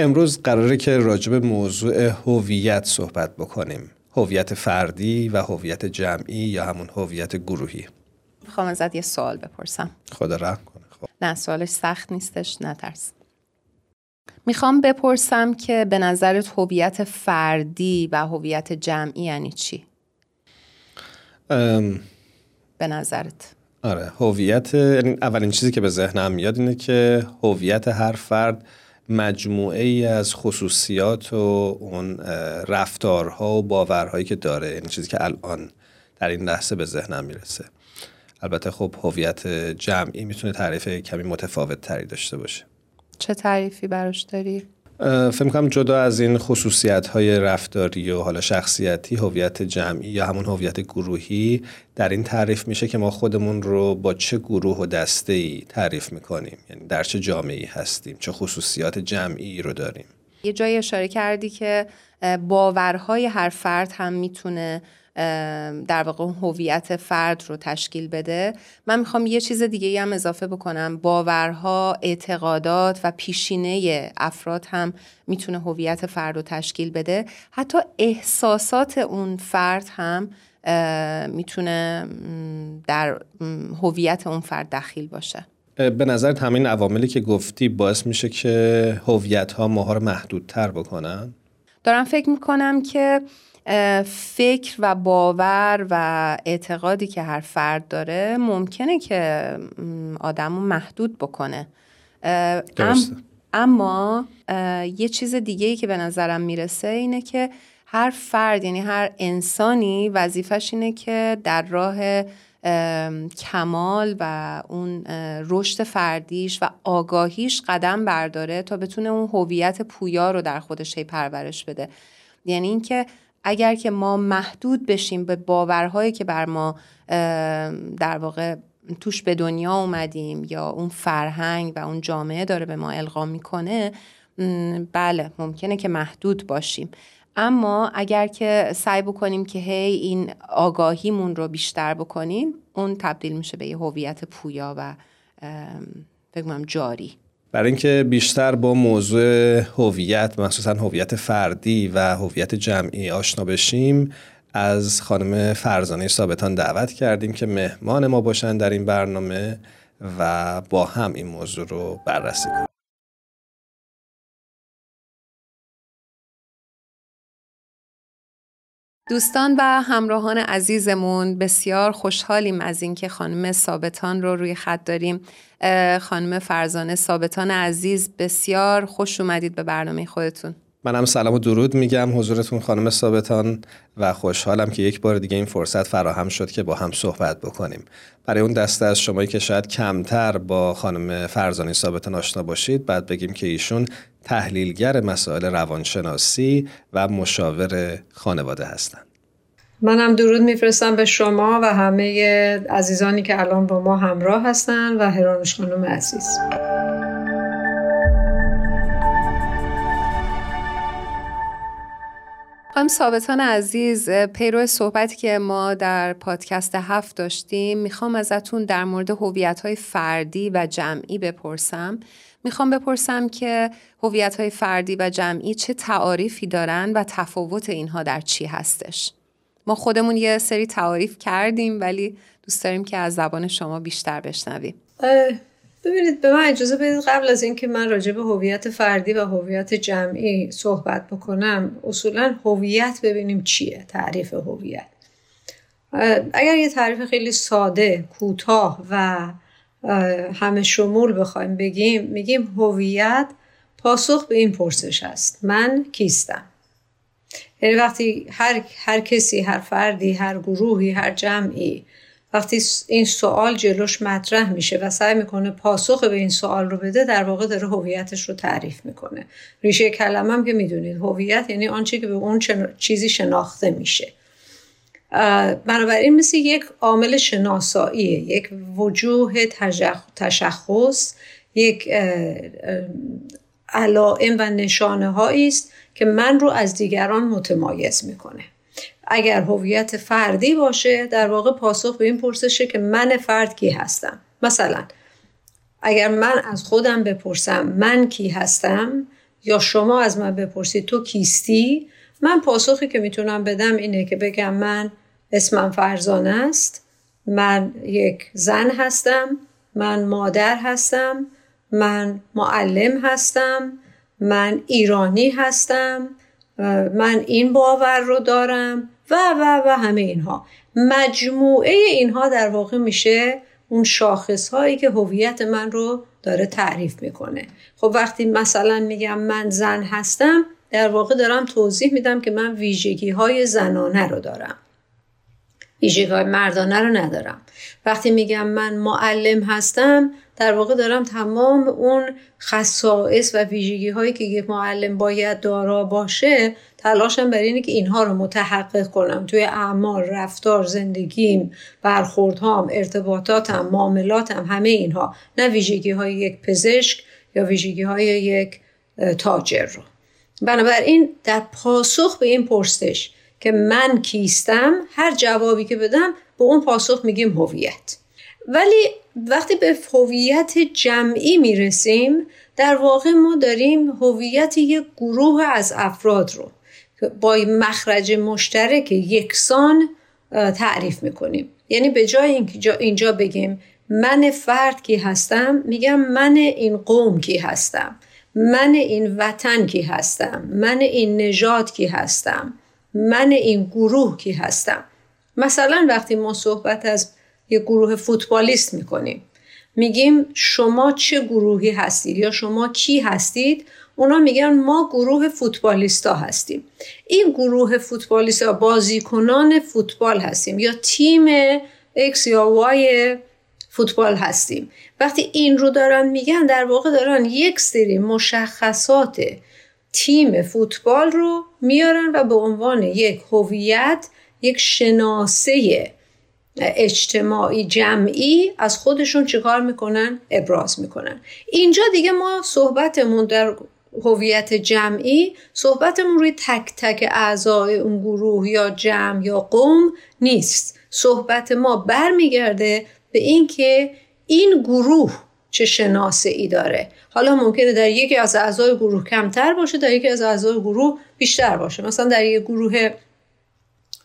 امروز قراره که راجب موضوع هویت صحبت بکنیم. هویت فردی و هویت جمعی یا همون هویت گروهی. می‌خوام ازت یه سوال بپرسم. خدا رحم کنه. خب. نه سوالش سخت نیستش نترس می‌خوام بپرسم که به نظرت هویت فردی و هویت جمعی یعنی چی؟ ام، به نظرت. آره هویت یعنی اولین چیزی که به ذهنم میاد اینه که هویت هر فرد مجموعه ای از خصوصیات و اون رفتارها و باورهایی که داره یعنی چیزی که الان در این لحظه به ذهنم می‌رسه البته خب هویت جمعی می‌تونه تعریف کمی متفاوت تری داشته باشه چه تعریفی براش داری؟ فکر می‌کنم جدا از این خصوصیت های رفتاری و حالا شخصیتی هویت جمعی یا همون هویت گروهی در این تعریف میشه که ما خودمون رو با چه گروه و دسته ای تعریف می‌کنیم؟ یعنی در چه جامعه هستیم؟ چه خصوصیات جمعی رو داریم؟ یه جایی اشاره کردی که باورهای هر فرد هم می‌تونه در واقع هویت فرد رو تشکیل بده. من می‌خوام یه چیز دیگه هم اضافه بکنم. باورها اعتقادات و پیشینه افراد هم می‌تونه هویت فرد رو تشکیل بده. حتی احساسات اون فرد هم می‌تونه در هویت اون فرد دخیل باشه. به نظر همین عواملی که گفتی باعث میشه که هویت ها ماها رو محدودتر بکنن؟ دارم فکر می‌کنم که فکر و باور و اعتقادی که هر فرد داره ممکنه که آدم رو محدود بکنه درسته. ام- اما یه چیز دیگه ای که به نظرم می‌رسه اینه که هر فرد یعنی هر انسانی وظیفش اینه که در راه کمال و اون رشد فردیش و آگاهیش قدم برداره تا بتونه اون هویت پویا رو در خودش هی پرورش بده یعنی اینکه اگر که ما محدود بشیم به باورهایی که بر ما در واقع توش به دنیا اومدیم یا اون فرهنگ و اون جامعه داره به ما القا می‌کنه بله ممکنه که محدود باشیم. اما اگر که سعی بکنیم که هی این آگاهیمون رو بیشتر بکنیم اون تبدیل میشه به یه هویت پویا و کنم جاری. برای اینکه بیشتر با موضوع هویت مخصوصا هویت فردی و هویت جمعی آشنا بشیم از خانم فرزانه ثابتان دعوت کردیم که مهمان ما باشن در این برنامه و با هم این موضوع رو بررسی کنیم. دوستان و همراهان عزیزمون بسیار خوشحالیم از اینکه خانم ثابتان رو روی خط داریم. خانم فرزانه ثابتان عزیز بسیار خوش اومدید به برنامه خودتون. منم سلام و درود میگم. حضورتون خانم ثابتان و خوشحالم که یک بار دیگه این فرصت فراهم شد که با هم صحبت بکنیم. برای اون دسته از شمایی که شاید کمتر با خانم فرزانه ثابتان آشنا باشید بعد بگیم که ایشون تحلیلگر مسائل روانشناسی و مشاور خانواده هستند منم درود میفرستم به شما و همه عزیزانی که الان با ما همراه هستن و هرانوش خانم عزیز. خانم ثابتان عزیز پیرو صحبتی که ما در پادکست هفت داشتیم می‌خوام ازتون در مورد هویت های فردی و جمعی بپرسم. می‌خوام بپرسم که هویت های فردی و جمعی چه تعاریفی دارن و تفاوت اینها در چی هستش؟ ما خودمون یه سری تعاریف کردیم ولی دوست داریم که از زبان شما بیشتر بشنویم. ببینید به من اجازه بدید قبل از اینکه من راجع به هویت فردی و هویت جمعی صحبت بکنم اصولا هویت ببینیم چیه تعریف هویت. اگر یه تعریف خیلی ساده کوتاه و همه شمول بخوایم بگیم میگیم هویت پاسخ به این پرسش است. من کیستم؟ یعنی وقتی هر, هر کسی هر فردی هر گروهی هر جمعی وقتی این سوال جلوش مطرح میشه و سعی می‌کنه پاسخ به این سوال رو بده در واقع داره هویتش رو تعریف می‌کنه. ریشه کلمه هم که می‌دونید هویت یعنی آنچه که به اون چیزی شناخته میشه. بنابراین مثل یک عامل شناساییه یک وجوه تشخص یک علائم و نشانه است که من رو از دیگران متمایز می‌کنه. اگر هویت فردی باشه در واقع پاسخ به این پرسشه که من فرد کی هستم؟ مثلا اگر من از خودم بپرسم من کی هستم یا شما از من بپرسید تو کیستی من پاسخی که می‌تونم بدم اینه که بگم من اسمم فرزانه است من یک زن هستم من مادر هستم من معلم هستم من ایرانی هستم من این باور رو دارم. و و و همه اینها. مجموعه اینها در واقع میشه اون شاخص هایی که هویت من رو داره تعریف می‌کنه. خب وقتی مثلا میگم من زن هستم در واقع دارم توضیح میدم که من ویژگی های زنانه رو دارم. ویژگی های مردانه رو ندارم. وقتی میگم من معلم هستم در واقع دارم تمام اون خصائص و ویژگی هایی که یک معلم باید دارا باشه تلاشم برای اینه که اینها رو متحقق کنم. توی اعمال رفتار زندگیم برخوردهام ارتباطاتم معاملاتم همه اینها. نه ویژگی های یک پزشک یا ویژگی های یک تاجر رو. بنابراین در پاسخ به این پرسش که من کیستم هر جوابی که بدم به اون پاسخ میگیم هویت. ولی وقتی به هویت جمعی می‌رسیم در واقع ما داریم هویت یک گروه از افراد رو با مخرج مشترک یکسان تعریف می‌کنیم. یعنی به جای اینجا بگیم من فرد کی هستم میگم من این قوم کی هستم من این وطن کی هستم من این نژاد کی هستم من این گروه کی هستم. مثلا وقتی ما صحبت از یک گروه فوتبالیست می‌کنیم میگیم شما چه گروهی هستید یا شما کی هستید؟ اونا میگن ما گروه فوتبالیستا هستیم. این گروه فوتبالیستا بازیکنان فوتبال هستیم یا تیم X یا Y فوتبال هستیم. وقتی این رو دارن میگن در واقع دارن یک سری مشخصات تیم فوتبال رو میارن و به عنوان یک هویت یک شناسه اجتماعی جمعی از خودشون چیکار می‌کنن؟ ابراز می‌کنن. اینجا دیگه ما صحبتمون در هویت جمعی صحبتمون روی تک تک اعضای اون گروه یا جمع یا قوم نیست. صحبت ما برمیگرده به اینکه این گروه چه شناسه ای داره. حالا ممکنه در یکی از اعضای گروه کمتر باشه در یکی از اعضای گروه بیشتر باشه. مثلا در یک گروه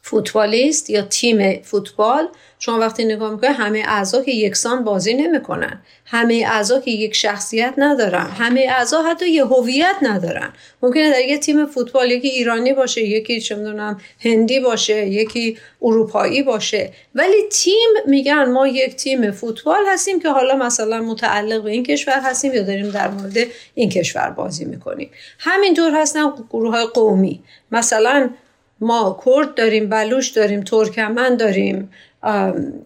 فوتبالیست یا تیم فوتبال شما وقتی نگاه می‌کنید همه اعضا که یکسان بازی نمی‌کنن. همه اعضا که یک شخصیت ندارن. همه اعضا حتی یه هویت ندارن. ممکنه در یک تیم فوتبال یکی ایرانی باشه یکی چه می‌دونم هندی باشه یکی اروپایی باشه. ولی تیم میگن ما یک تیم فوتبال هستیم که حالا مثلا متعلق به این کشور هستیم یا داریم در مورد این کشور بازی می‌کنیم. همینطور هستن گروه های قومی. مثلا ما کرد داریم بلوش داریم ترکمن داریم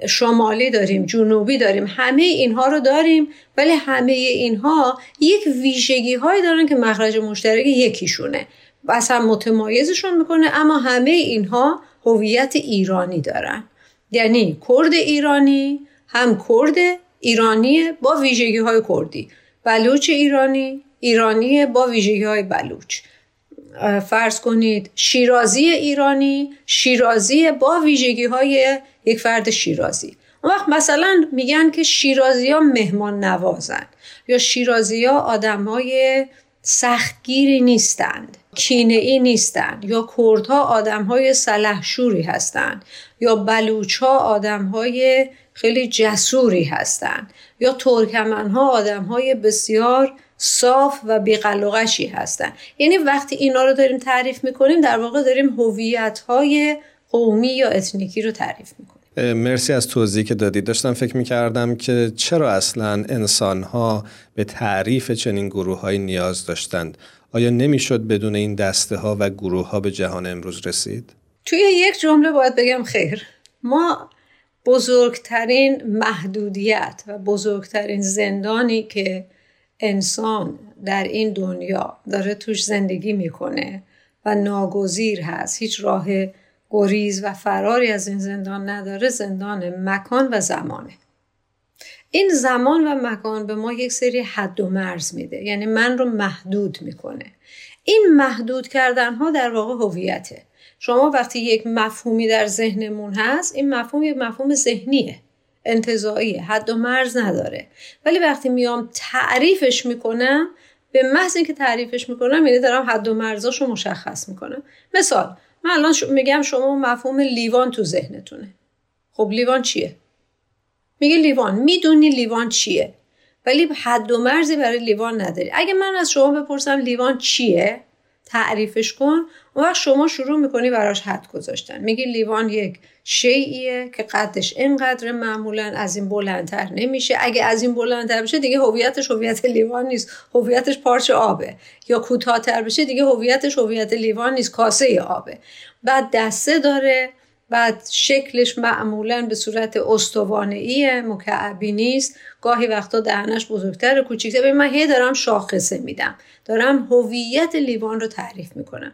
شمالی داریم جنوبی داریم همه اینها رو داریم ولی همه اینها یک ویژگی هایی دارن که مخرج مشترک یکیشونه. اصلا متمایزشون می‌کنه اما همه اینها هویت ایرانی دارن. یعنی کرد ایرانی هم کرد ایرانی با ویژگی های کردی. بلوچ ایرانی ایرانی با ویژگی های بلوچ. فرض کنید شیرازی ایرانی شیرازی با ویژگی های یک فرد شیرازی. اون وقت مثلا میگن که شیرازی ها مهمان نوازن یا شیرازی ها آدم های سختگیری نیستند کینه ای نیستند یا کردها آدم های سلحشوری هستند یا بلوچ ها آدم های خیلی جسوری هستند یا ترکمن ها آدم های بسیار صاف و بیقلقشی هستن. یعنی وقتی اینا رو داریم تعریف می‌کنیم در واقع داریم هویت های قومی یا اتنیکی رو تعریف می‌کنیم. مرسی از توضیحی که دادید. داشتم فکر می‌کردم که چرا اصلا انسان ها به تعریف چنین گروه های نیاز داشتند؟ آیا نمی‌شد بدون این دسته ها و گروه ها به جهان امروز رسید؟ توی یک جمله باید بگم خیر. ما بزرگترین محدودیت و بزرگترین زندانی که انسان در این دنیا داره توش زندگی می‌کنه و ناگزیر هست. هیچ راه گریز و فراری از این زندان نداره. زندان مکان و زمانه. این زمان و مکان به ما یک سری حد و مرز میده. یعنی من رو محدود می‌کنه. این محدود کردن ها در واقع هویته. شما وقتی یک مفهومی در ذهنمون هست این مفهوم یک مفهوم ذهنیه. انتظایی حد و مرز نداره. ولی وقتی میام تعریفش می‌کنم به محض اینکه تعریفش می‌کنم یعنی دارم حد و مرزاشو مشخص می‌کنم. مثال من الان میگم شما مفهوم لیوان تو ذهنتونه. خب لیوان چیه؟ میگه لیوان. می‌دونی لیوان چیه. ولی حد و مرزی برای لیوان نداری. اگه من از شما بپرسم لیوان چیه تعریفش کن. اون وقت شما شروع می‌کنی براش حد گذاشتن. میگی لیوان یک شیعیه که قدش اینقدر معمولا از این بلندتر نمیشه. اگه از این بلندتر بشه دیگه هویتش هویت لیوان نیست. هویتش پارچه آبه. یا کوتاهتر بشه دیگه هویتش هویت لیوان نیست. کاسه آبه. بعد دسته داره. بعد شکلش معمولا به صورت استوانه مکعبی نیست. گاهی وقتا دهنش بزرگتر کوچیکتر. به من هی دارم شاخصه میدم. دارم هویت لیوان رو تعریف می‌کنم.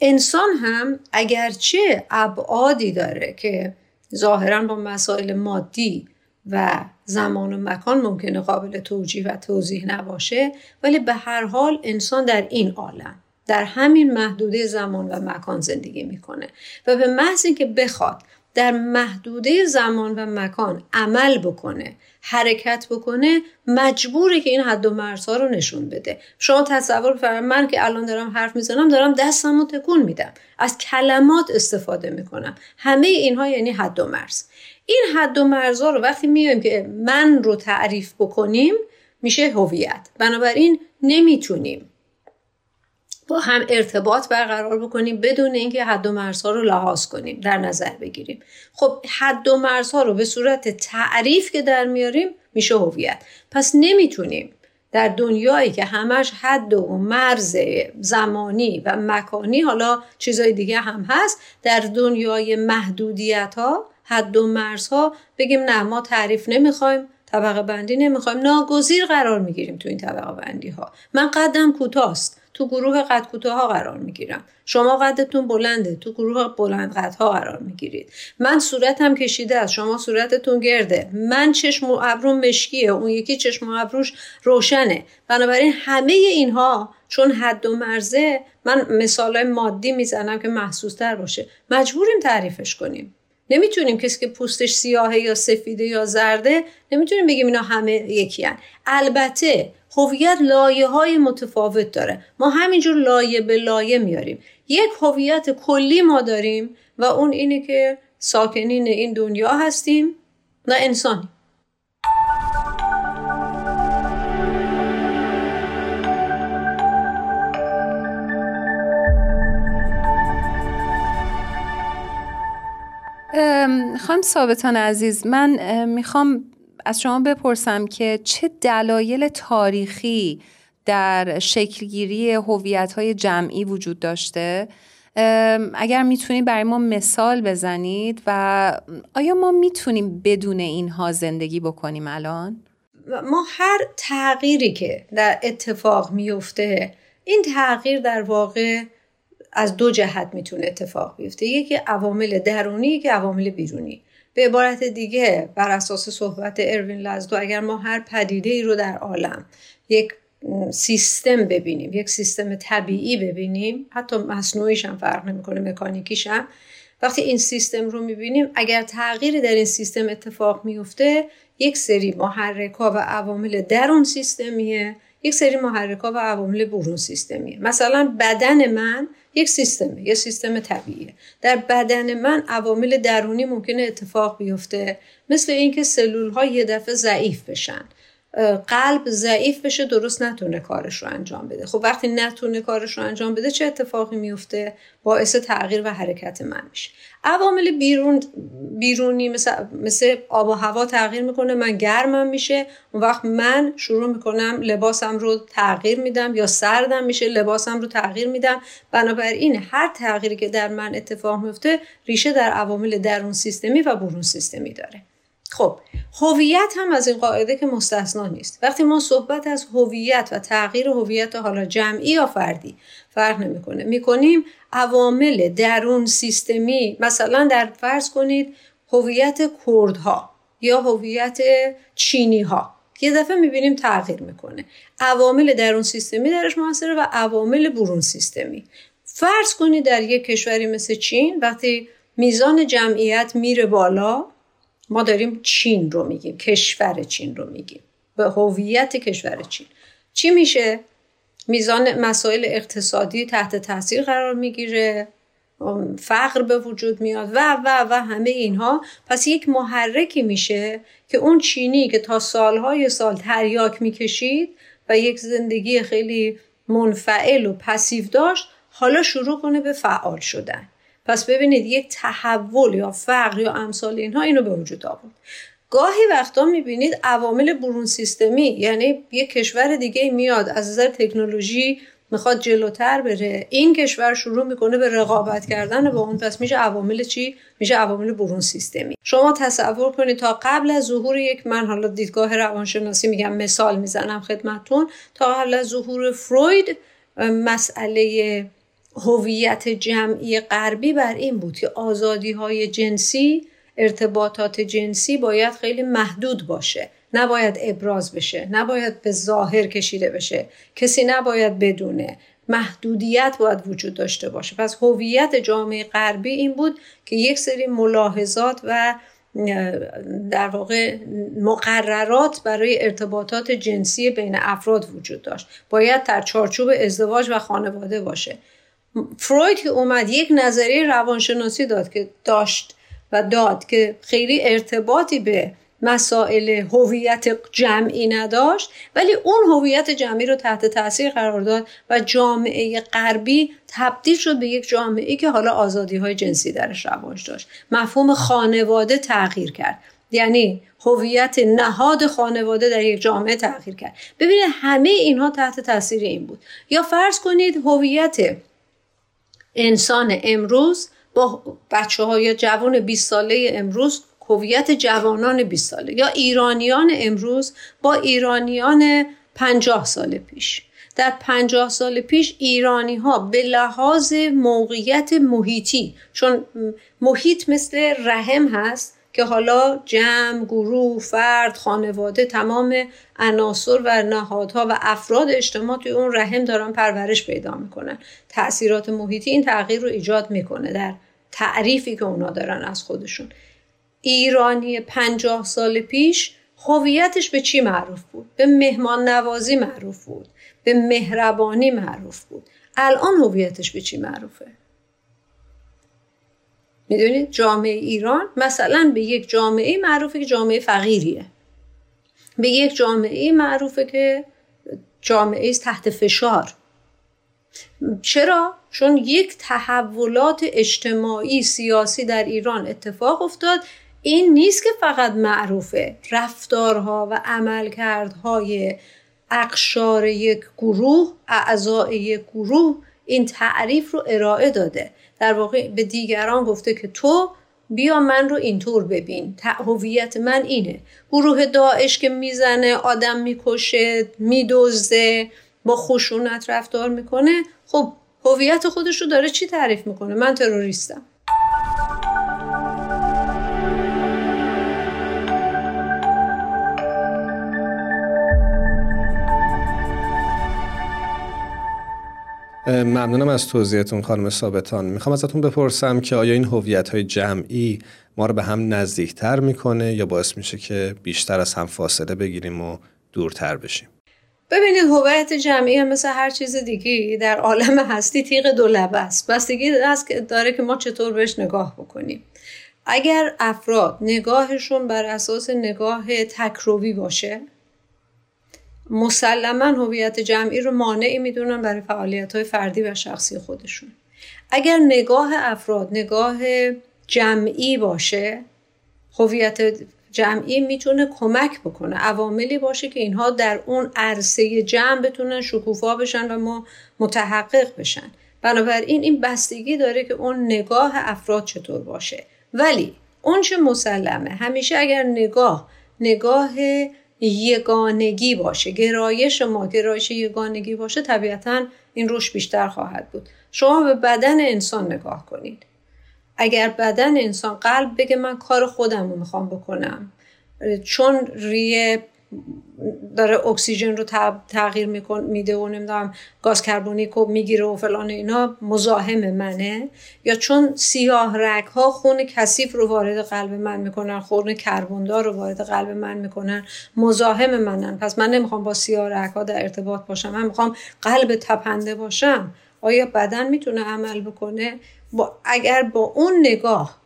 انسان هم اگرچه ابعادی داره که ظاهرا با مسائل مادی و زمان و مکان ممکنه قابل توجیه و توضیح نباشه ولی به هر حال انسان در این عالم. در همین محدوده زمان و مکان زندگی می‌کنه و به محض اینکه بخواد در محدوده زمان و مکان عمل بکنه حرکت بکنه مجبوره که این حد و مرزها رو نشون بده. شما تصور بفرمایید من که الان دارم حرف می‌زنم دارم دستم رو تکون میدم. از کلمات استفاده می‌کنم. همه اینها یعنی حد و مرز. این حد و مرزها رو وقتی میایم که من رو تعریف بکنیم میشه هویت. بنابراین نمی‌تونیم با هم ارتباط برقرار بکنیم بدون اینکه حد و مرزها رو لحاظ کنیم در نظر بگیریم. خب حد و مرزها رو به صورت تعریف که در میاریم میشه هویت. پس نمی‌تونیم در دنیایی که همش حد و مرز زمانی و مکانی حالا چیزای دیگه هم هست در دنیای محدودیت ها حد و مرزها بگیم نه ما تعریف نمی‌خوایم طبقه بندی نمی‌خوایم ناگزیر قرار می‌گیریم تو این طبقه بندی ها من قدم کوتاست. تو گروه قد کوتاه قرار می‌گیرم. شما قدتون بلنده. تو گروه بلند قدها قرار می‌گیرید. من صورتم کشیده است. شما صورتتون گرده. من چشم و ابروم مشکیه. اون یکی چشم و ابروش روشنه. بنابراین همه اینها چون حد و مرزه من مثال مادی می‌زنم که محسوس تر باشه. مجبوریم تعریفش کنیم. نمی‌تونیم کسی که پوستش سیاهه یا سفیده یا زرده نمی‌تونیم بگیم اینا همه یکی هن. البته هویت لایه های متفاوت داره. ما همینجور لایه به لایه میاریم. یک هویت کلی ما داریم و اون اینه که ساکنین این دنیا هستیم و انسانی خانم ثابتان عزیز من می‌خوام از شما بپرسم که چه دلایل تاریخی در شکلگیری هویت های جمعی وجود داشته؟ اگر می‌تونید برای ما مثال بزنید و آیا ما می‌تونیم بدون اینها زندگی بکنیم الان؟ ما هر تغییری که در اتفاق میفته این تغییر در واقع از دو جهت می‌تونه اتفاق بیفته. یکی عوامل درونی یکی عوامل بیرونی. به عبارت دیگه بر اساس صحبت اروین لزدو اگر ما هر پدیده ای رو در عالم یک سیستم ببینیم یک سیستم طبیعی ببینیم حتی مصنوعیش هم فرق نمی‌کنه مکانیکیش هم وقتی این سیستم رو می‌بینیم اگر تغییری در این سیستم اتفاق میفته یک سری محرک ها و عوامل در اون سیستمیه یک سری محرک ها و عوامل برون سیستمیه. مثلا بدن من یک سیستمه یه سیستم طبیعیه. در بدن من عوامل درونی ممکنه اتفاق بیفته مثل اینکه سلول ها یه دفعه ضعیف بشن. قلب ضعیف بشه درست نتونه کارش رو انجام بده. خب وقتی نتونه کارش رو انجام بده چه اتفاقی میفته؟ باعث تغییر و حرکت من میشه. عوامل بیرون بیرونی مثل, مثل آب و هوا تغییر می‌کنه من گرمم میشه. اون وقت من شروع می‌کنم لباسم رو تغییر میدم یا سردم میشه لباسم رو تغییر میدم. بنابراین هر تغییری که در من اتفاق میفته ریشه در عوامل درون سیستمی و برون سیستمی داره. خب هویت هم از این قاعده که مستثنا نیست. وقتی ما صحبت از هویت و تغییر هویت حالا جمعی یا فردی فرق نمی‌کنه. می‌کنیم عوامل درون سیستمی مثلا در فرض کنید هویت کردها یا هویت چینی ها یه دفعه می‌بینیم تغییر می‌کنه. عوامل درون سیستمی درش موثره و عوامل برون سیستمی. فرض کنید در یک کشوری مثل چین وقتی میزان جمعیت میره بالا ما داریم چین رو میگیم کشور چین رو میگیم به هویت کشور چین. چی میشه؟ میزان مسائل اقتصادی تحت تاثیر قرار می‌گیره فقر به وجود میاد و و و همه اینها. پس یک محرکی میشه که اون چینی که تا سالهای سال تریاک می‌کشید و یک زندگی خیلی منفعل و پسیو داشت حالا شروع کنه به فعال شدن. پس ببینید یک تحول یا فقر یا امثال اینها اینو به وجود آورد. گاهی وقتا می‌بینید عوامل برون سیستمی یعنی یک کشور دیگه میاد از نظر تکنولوژی می‌خواد جلوتر بره. این کشور شروع می‌کنه به رقابت کردن با اون پس میشه عوامل چی؟ میشه عوامل برون سیستمی. شما تصور کنید تا قبل از ظهور یک من حالا دیدگاه روانشناسی میگم مثال می‌زنم خدمتتون. تا قبل از ظهور فروید مسئله هویت جمعی غربی بر این بود که آزادی های جنسی ارتباطات جنسی باید خیلی محدود باشه. نباید ابراز بشه نباید به ظاهر کشیده بشه. کسی نباید بدونه. محدودیت باید وجود داشته باشه. پس هویت جامعه غربی این بود که یک سری ملاحظات و در واقع مقررات برای ارتباطات جنسی بین افراد وجود داشت. باید در چارچوب ازدواج و خانواده باشه. فروید که اومد یک نظریه روانشناسی داد که داشت و داد که خیلی ارتباطی به مسائل هویت جمعی نداشت ولی اون هویت جمعی رو تحت تاثیر قرار داد و جامعه غربی تبدیل شد به یک جامعه که حالا آزادی های جنسی درش رواج داشت. مفهوم خانواده تغییر کرد. یعنی هویت نهاد خانواده در یک جامعه تغییر کرد. ببینید همه اینها تحت تاثیر این بود. یا فرض کنید هویت انسان امروز با بچه های جوان 20 ساله امروز هویت جوانان 20 ساله یا ایرانیان امروز با ایرانیان 50 سال پیش. در 50 سال پیش ایرانی ها به لحاظ موقعیت محیطی چون محیط مثل رحم هست که حالا جمع، گروه، فرد، خانواده تمام عناصر و نهادها و افراد اجتماع توی اون رحم دارن پرورش پیدا می‌کنن تاثیرات محیطی این تغییر رو ایجاد می‌کنه در تعریفی که اونا دارن از خودشون ایرانی پنجاه سال پیش هویتش به چی معروف بود؟ به مهمان نوازی معروف بود به مهربانی معروف بود الان هویتش به چی معروفه؟ می‌دونید جامعه ایران مثلا به یک جامعه معروفه که جامعه فقیریه. به یک جامعه معروفه که جامعه تحت فشار. چرا؟ چون یک تحولات اجتماعی سیاسی در ایران اتفاق افتاد. این نیست که فقط معروفه. رفتارها و عملکردهای اقشار یک گروه اعضای یک گروه این تعریف رو ارائه داده. در واقع به دیگران گفته که تو بیا من رو اینطور ببین. هویت من اینه. گروه داعش که می‌زنه آدم می‌کشه میدزده با خشونت رفتار می‌کنه. خب هویت خودش رو داره چی تعریف می‌کنه؟ من تروریستم. ممنونم از توضیحتون خانم ثابتان. می‌خوام ازتون بپرسم که آیا این هویت های جمعی ما رو به هم نزدیکتر می‌کنه یا باعث میشه که بیشتر از هم فاصله بگیریم و دورتر بشیم؟ ببینید هویت جمعی هم مثل هر چیز دیگه در عالم هستی تیغ دو لبه است. بستگی داره که ما چطور بهش نگاه بکنیم. اگر افراد نگاهشون بر اساس نگاه تکروی باشه مسلما هویت جمعی رو مانعی می‌دونن برای فعالیت های فردی و شخصی خودشون. اگر نگاه افراد نگاه جمعی باشه هویت جمعی می‌تونه کمک بکنه عواملی باشه که اینها در اون عرصه جمع بتونن شکوفا بشن و ما متحقق بشن. بنابراین این بستگی داره که اون نگاه افراد چطور باشه. ولی اون چه مسلمه همیشه اگر نگاه نگاه یگانگی باشه. گرایش ما گرایش یگانگی باشه طبیعتا این روش بیشتر خواهد بود. شما به بدن انسان نگاه کنید. اگر بدن انسان قلب بگه من کار خودم رو می‌خوام بکنم. چون ریه داره اکسیژن رو تغییر میده و نمی‌دونم گاز کربونیک رو می‌گیره و فلان اینا مزاحم منه. یا چون سیاه رگ ها خون کثیف رو وارد قلب من می‌کنن خون کربوندار رو وارد قلب من می‌کنن مزاحم منن. پس من نمی‌خوام با سیاه رگ ها در ارتباط باشم. من می‌خوام قلب تپنده باشم. آیا بدن می‌تونه عمل بکنه؟ با اگر با اون نگاه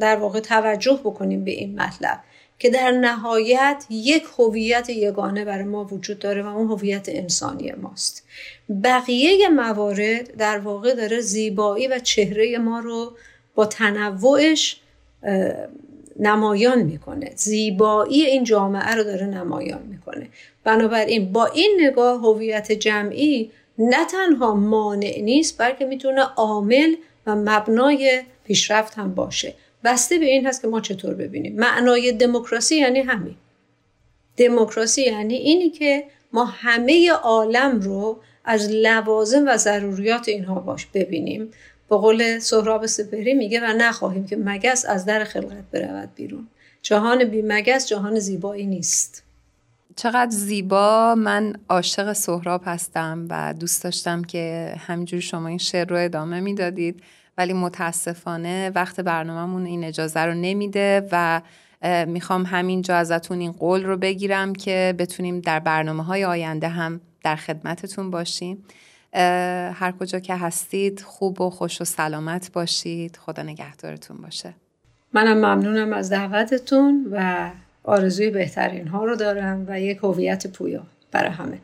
در واقع توجه بکنیم به این مطلب. که در نهایت یک هویت یگانه برای ما وجود داره و اون هویت انسانی ماست. بقیه موارد در واقع داره زیبایی و چهره ما رو با تنوعش نمایان می‌کنه. زیبایی این جامعه رو داره نمایان می‌کنه. بنابراین با این نگاه هویت جمعی نه تنها مانع نیست بلکه می‌تونه عامل و مبنای پیشرفت هم باشه. بسته به این هست که ما چطور ببینیم. معنای دموکراسی یعنی همین. دموکراسی یعنی اینی که ما همه عالم رو از لوازم و ضروریات اینها باش ببینیم. به قول سهراب سپهری میگه و نخواهیم که مگس از در خلقت برود بیرون. جهان بی مگس جهان زیبایی نیست. چقدر زیبا. من عاشق سهراب هستم و دوست داشتم که همینجوری شما این شعر رو ادامه می‌دادید. ولی متاسفانه وقت برنامهمون این اجازه رو نمیده و می‌خوام همینجا ازتون این قول رو بگیرم که بتونیم در برنامه های آینده هم در خدمتتون باشیم. هر کجا که هستید خوب و خوش و سلامت باشید. خدا نگهدارتون باشه. منم ممنونم از دعوتتون و آرزوی بهترین ها رو دارم و یک هویت پویا برای همه.